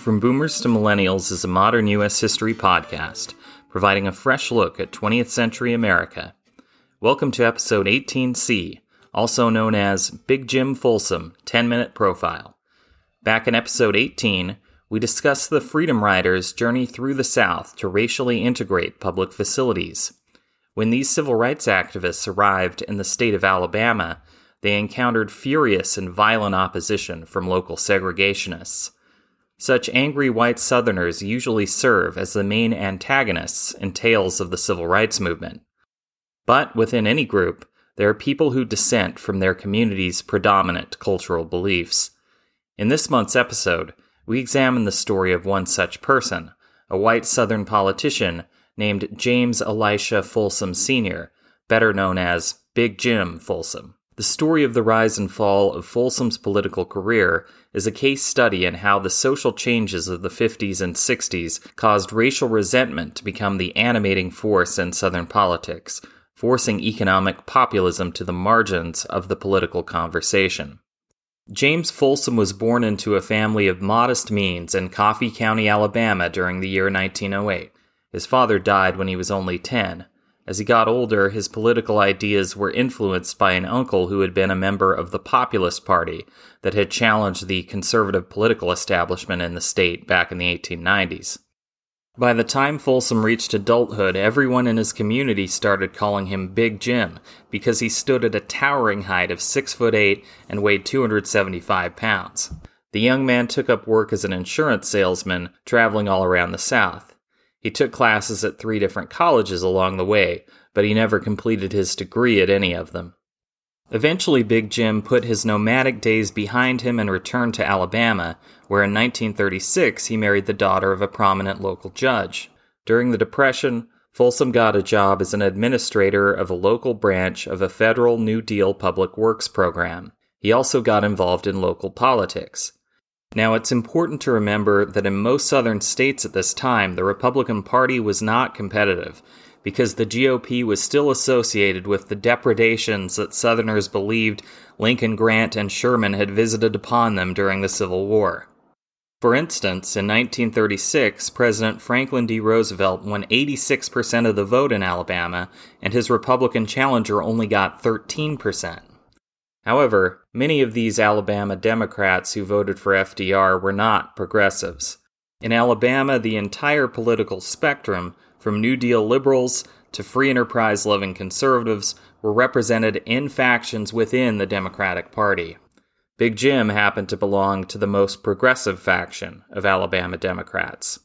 From Boomers to Millennials is a modern U.S. history podcast, providing a fresh look at 20th century America. Welcome to episode 18C, also known as Big Jim Folsom 10 Minute Profile. Back in episode 18, we discussed the Freedom Riders' journey through the South to racially integrate public facilities. When these civil rights activists arrived in the state of Alabama, they encountered furious and violent opposition from local segregationists. Such angry white Southerners usually serve as the main antagonists in tales of the civil rights movement. But within any group, there are people who dissent from their community's predominant cultural beliefs. In this month's episode, we examine the story of one such person, a white Southern politician named James Elisha Folsom Sr., better known as Big Jim Folsom. The story of the rise and fall of Folsom's political career is a case study in how the social changes of the 50s and 60s caused racial resentment to become the animating force in Southern politics, forcing economic populism to the margins of the political conversation. James Folsom was born into a family of modest means in Coffee County, Alabama during the year 1908. His father died when he was only 10, as he got older, his political ideas were influenced by an uncle who had been a member of the Populist Party that had challenged the conservative political establishment in the state back in the 1890s. By the time Folsom reached adulthood, everyone in his community started calling him Big Jim because he stood at a towering height of 6 foot 8 and weighed 275 pounds. The young man took up work as an insurance salesman, traveling all around the South. He took classes at three different colleges along the way, but he never completed his degree at any of them. Eventually, Big Jim put his nomadic days behind him and returned to Alabama, where in 1936 he married the daughter of a prominent local judge. During the Depression, Folsom got a job as an administrator of a local branch of a federal New Deal public works program. He also got involved in local politics. Now, it's important to remember that in most southern states at this time, the Republican Party was not competitive because the GOP was still associated with the depredations that Southerners believed Lincoln, Grant, and Sherman had visited upon them during the Civil War. For instance, in 1936, President Franklin D. Roosevelt won 86% of the vote in Alabama, and his Republican challenger only got 13%. However, many of these Alabama Democrats who voted for FDR were not progressives. In Alabama, the entire political spectrum, from New Deal liberals to free enterprise loving conservatives, were represented in factions within the Democratic Party. Big Jim happened to belong to the most progressive faction of Alabama Democrats.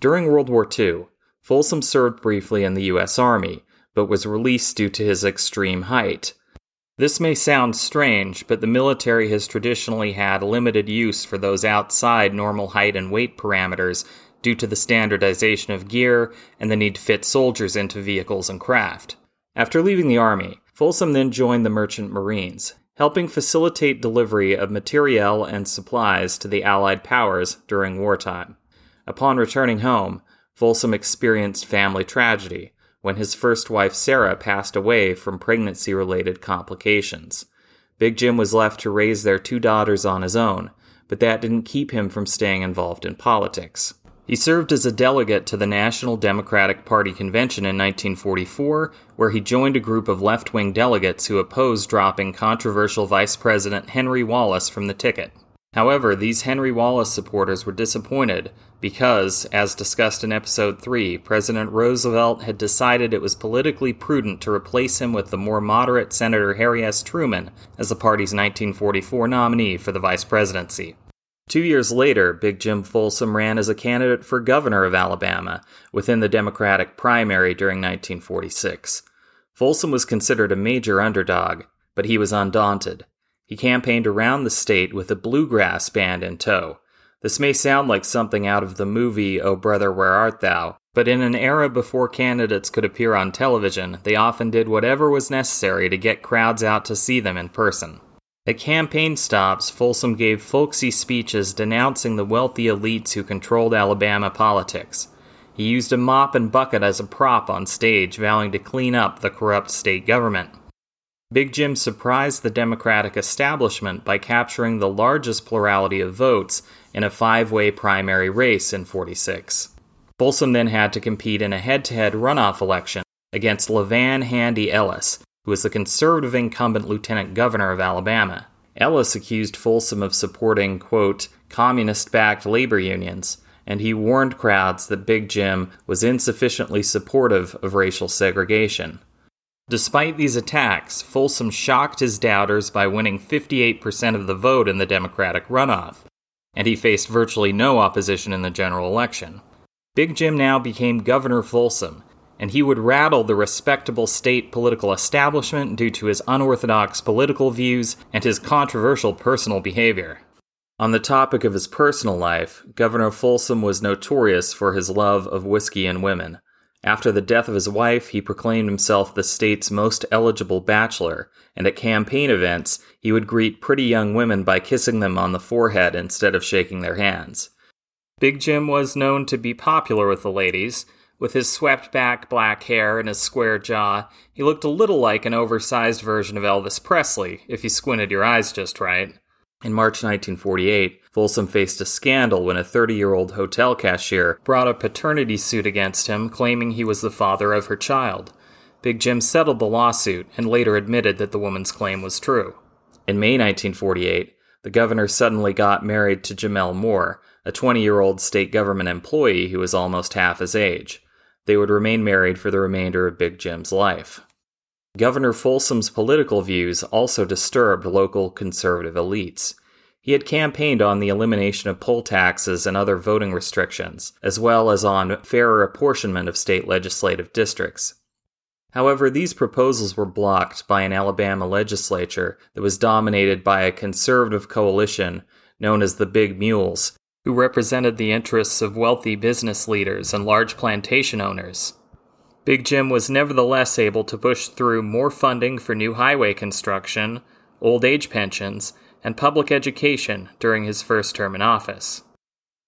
During World War II, Folsom served briefly in the U.S. Army, but was released due to his extreme height. This may sound strange, but the military has traditionally had limited use for those outside normal height and weight parameters due to the standardization of gear and the need to fit soldiers into vehicles and craft. After leaving the Army, Folsom then joined the Merchant Marines, helping facilitate delivery of materiel and supplies to the Allied powers during wartime. Upon returning home, Folsom experienced family tragedy, when his first wife Sarah passed away from pregnancy related complications. Big Jim was left to raise their two daughters on his own, but that didn't keep him from staying involved in politics. He served as a delegate to the National Democratic Party convention in 1944, where he joined a group of left wing delegates who opposed dropping controversial Vice President Henry Wallace from the ticket. However, these Henry Wallace supporters were disappointed because, as discussed in Episode 3, President Roosevelt had decided it was politically prudent to replace him with the more moderate Senator Harry S. Truman as the party's 1944 nominee for the vice presidency. Two years later, Big Jim Folsom ran as a candidate for governor of Alabama within the Democratic primary during 1946. Folsom was considered a major underdog, but he was undaunted. He campaigned around the state with a bluegrass band in tow. This may sound like something out of the movie Oh Brother, Where Art Thou? But in an era before candidates could appear on television, they often did whatever was necessary to get crowds out to see them in person. At campaign stops, Folsom gave folksy speeches denouncing the wealthy elites who controlled Alabama politics. He used a mop and bucket as a prop on stage, vowing to clean up the corrupt state government. Big Jim surprised the Democratic establishment by capturing the largest plurality of votes in a five way primary race in 46. Folsom then had to compete in a head to head runoff election against LaVan Handy Ellis, who was the conservative incumbent lieutenant governor of Alabama. Ellis accused Folsom of supporting, quote, communist backed labor unions, and he warned crowds that Big Jim was insufficiently supportive of racial segregation. Despite these attacks, Folsom shocked his doubters by winning 58% of the vote in the Democratic runoff, and he faced virtually no opposition in the general election. Big Jim now became Governor Folsom, and he would rattle the respectable state political establishment due to his unorthodox political views and his controversial personal behavior. On the topic of his personal life, Governor Folsom was notorious for his love of whiskey and women. After the death of his wife, he proclaimed himself the state's most eligible bachelor, and at campaign events, he would greet pretty young women by kissing them on the forehead instead of shaking their hands. Big Jim was known to be popular with the ladies, with his swept back black hair and his square jaw, he looked a little like an oversized version of Elvis Presley, if you squinted your eyes just right. In March 1948, Folsom faced a scandal when a 30 year old hotel cashier brought a paternity suit against him, claiming he was the father of her child. Big Jim settled the lawsuit and later admitted that the woman's claim was true. In May 1948, the governor suddenly got married to Jamelle Moore, a 20 year old state government employee who was almost half his age. They would remain married for the remainder of Big Jim's life. Governor Folsom's political views also disturbed local conservative elites. He had campaigned on the elimination of poll taxes and other voting restrictions, as well as on fairer apportionment of state legislative districts. However, these proposals were blocked by an Alabama legislature that was dominated by a conservative coalition known as the Big Mules, who represented the interests of wealthy business leaders and large plantation owners. Big Jim was nevertheless able to push through more funding for new highway construction, old age pensions, and public education during his first term in office.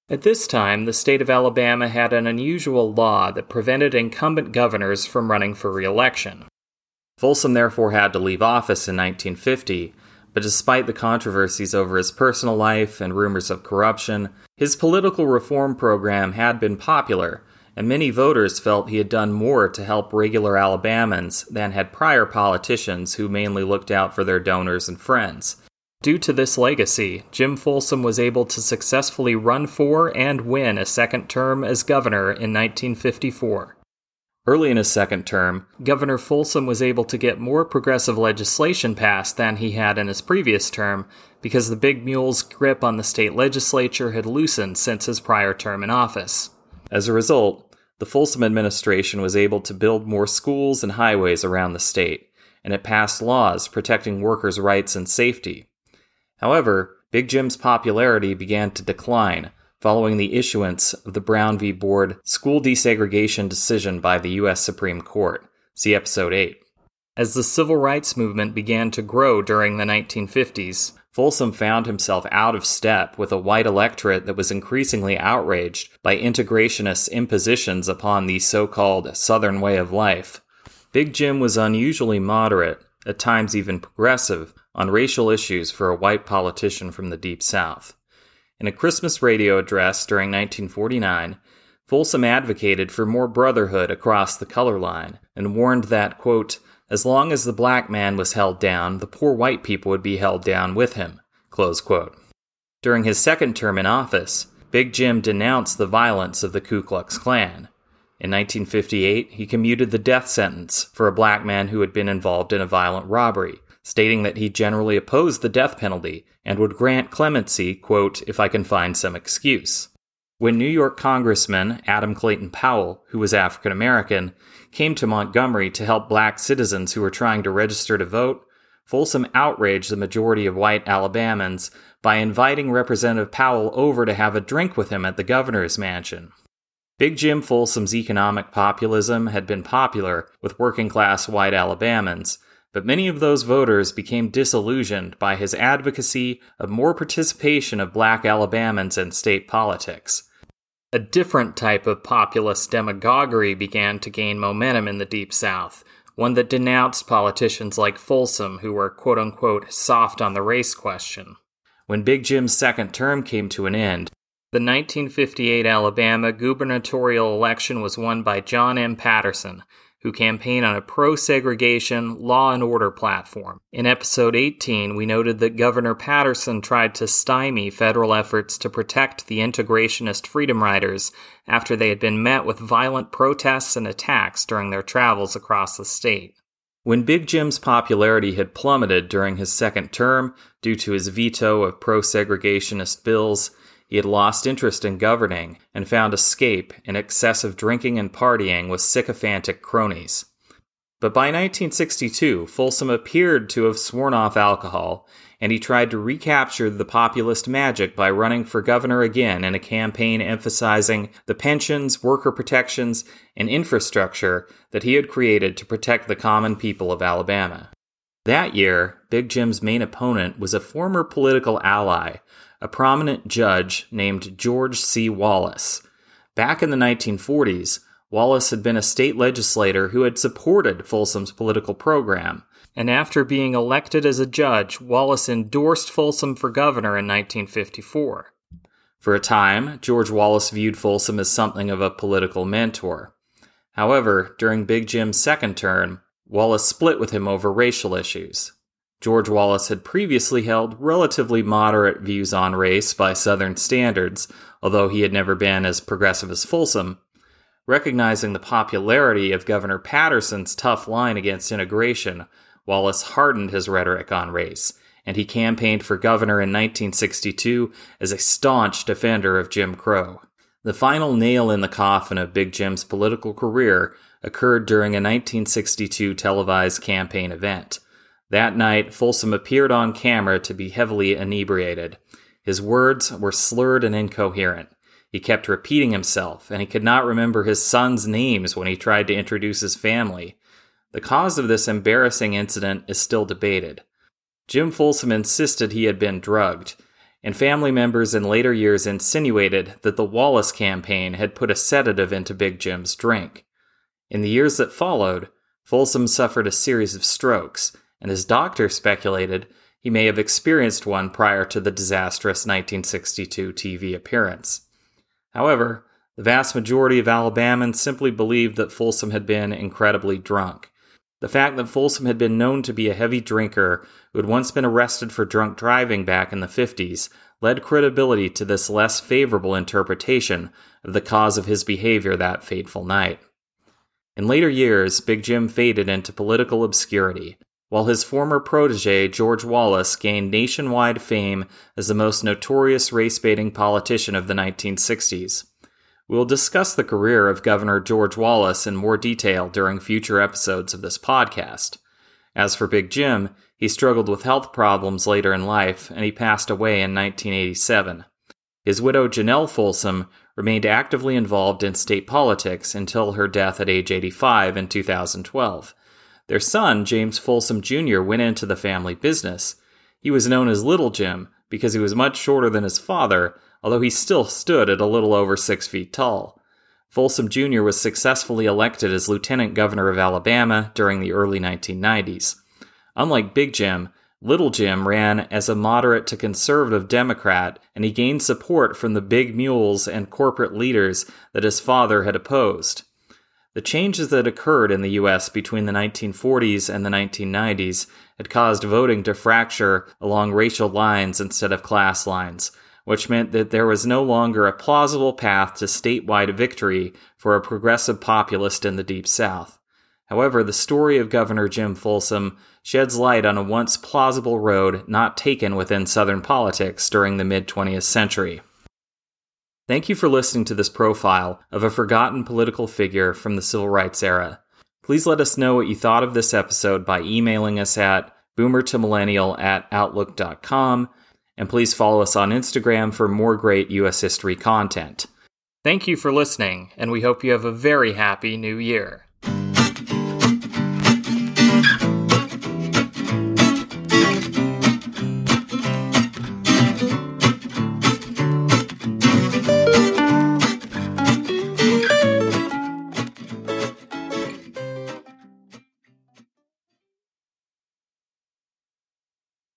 At this time, the state of Alabama had an unusual law that prevented incumbent governors from running for re election. Folsom therefore had to leave office in 1950 but despite the controversies over his personal life and rumors of corruption, his political reform program had been popular, and many voters felt he had done more to help regular Alabamans than had prior politicians who mainly looked out for their donors and friends. Due to this legacy, Jim Folsom was able to successfully run for and win a second term as governor in 1954. Early in his second term, Governor Folsom was able to get more progressive legislation passed than he had in his previous term because the Big Mule's grip on the state legislature had loosened since his prior term in office. As a result, the Folsom administration was able to build more schools and highways around the state, and it passed laws protecting workers' rights and safety. However, Big Jim's popularity began to decline following the issuance of the Brown v. Board school desegregation decision by the U.S. Supreme Court. See Episode 8. As the civil rights movement began to grow during the 1950s, Folsom found himself out of step with a white electorate that was increasingly outraged by integrationist impositions upon the so called Southern way of life. Big Jim was unusually moderate, at times even progressive, on racial issues for a white politician from the Deep South. In a Christmas radio address during 1949, Folsom advocated for more brotherhood across the color line and warned that, quote, as long as the black man was held down, the poor white people would be held down with him. During his second term in office, Big Jim denounced the violence of the Ku Klux Klan. In 1958, he commuted the death sentence for a black man who had been involved in a violent robbery, stating that he generally opposed the death penalty and would grant clemency, quote, if I can find some excuse. When New York Congressman Adam Clayton Powell, who was African American, came to Montgomery to help black citizens who were trying to register to vote, Folsom outraged the majority of white Alabamans by inviting Representative Powell over to have a drink with him at the governor's mansion. Big Jim Folsom's economic populism had been popular with working class white Alabamans, but many of those voters became disillusioned by his advocacy of more participation of black Alabamans in state politics. A different type of populist demagoguery began to gain momentum in the Deep South, one that denounced politicians like Folsom who were quote unquote soft on the race question. When Big Jim's second term came to an end, the 1958 Alabama gubernatorial election was won by John M. Patterson, who campaigned on a pro segregation, law and order platform. In episode 18, we noted that Governor Patterson tried to stymie federal efforts to protect the integrationist Freedom Riders after they had been met with violent protests and attacks during their travels across the state. When Big Jim's popularity had plummeted during his second term due to his veto of pro segregationist bills, he had lost interest in governing and found escape in excessive drinking and partying with sycophantic cronies. But by 1962, Folsom appeared to have sworn off alcohol, and he tried to recapture the populist magic by running for governor again in a campaign emphasizing the pensions, worker protections, and infrastructure that he had created to protect the common people of Alabama. That year, Big Jim's main opponent was a former political ally a prominent judge named George C. Wallace. Back in the 1940s, Wallace had been a state legislator who had supported Folsom's political program, and after being elected as a judge, Wallace endorsed Folsom for governor in 1954. For a time, George Wallace viewed Folsom as something of a political mentor. However, during Big Jim's second term, Wallace split with him over racial issues. George Wallace had previously held relatively moderate views on race by Southern standards, although he had never been as progressive as Folsom. Recognizing the popularity of Governor Patterson's tough line against integration, Wallace hardened his rhetoric on race, and he campaigned for governor in 1962 as a staunch defender of Jim Crow. The final nail in the coffin of Big Jim's political career occurred during a 1962 televised campaign event. That night, Folsom appeared on camera to be heavily inebriated. His words were slurred and incoherent. He kept repeating himself, and he could not remember his sons' names when he tried to introduce his family. The cause of this embarrassing incident is still debated. Jim Folsom insisted he had been drugged, and family members in later years insinuated that the Wallace campaign had put a sedative into Big Jim's drink. In the years that followed, Folsom suffered a series of strokes, and his doctor speculated he may have experienced one prior to the disastrous 1962 TV appearance. However, the vast majority of Alabamans simply believed that Folsom had been incredibly drunk. The fact that Folsom had been known to be a heavy drinker who had once been arrested for drunk driving back in the 50s led credibility to this less favorable interpretation of the cause of his behavior that fateful night. In later years, Big Jim faded into political obscurity, while his former protege, George Wallace, gained nationwide fame as the most notorious race baiting politician of the 1960s. We will discuss the career of Governor George Wallace in more detail during future episodes of this podcast. As for Big Jim, he struggled with health problems later in life, and he passed away in 1987. His widow, Jamelle Folsom, remained actively involved in state politics until her death at age 85 in 2012. Their son, James Folsom Jr., went into the family business. He was known as Little Jim because he was much shorter than his father, although he still stood at a little over six feet tall. Folsom Jr. was successfully elected as Lieutenant Governor of Alabama during the early 1990s. Unlike Big Jim, Little Jim ran as a moderate to conservative Democrat, and he gained support from the big mules and corporate leaders that his father had opposed. The changes that occurred in the US between the 1940s and the 1990s had caused voting to fracture along racial lines instead of class lines, which meant that there was no longer a plausible path to statewide victory for a progressive populist in the Deep South. However, the story of Governor Jim Folsom sheds light on a once plausible road not taken within Southern politics during the mid 20th century. Thank you for listening to this profile of a forgotten political figure from the civil rights era. Please let us know what you thought of this episode by emailing us at boomertomillennial at outlook.com, and please follow us on Instagram for more great U.S. history content. Thank you for listening, and we hope you have a very happy new year.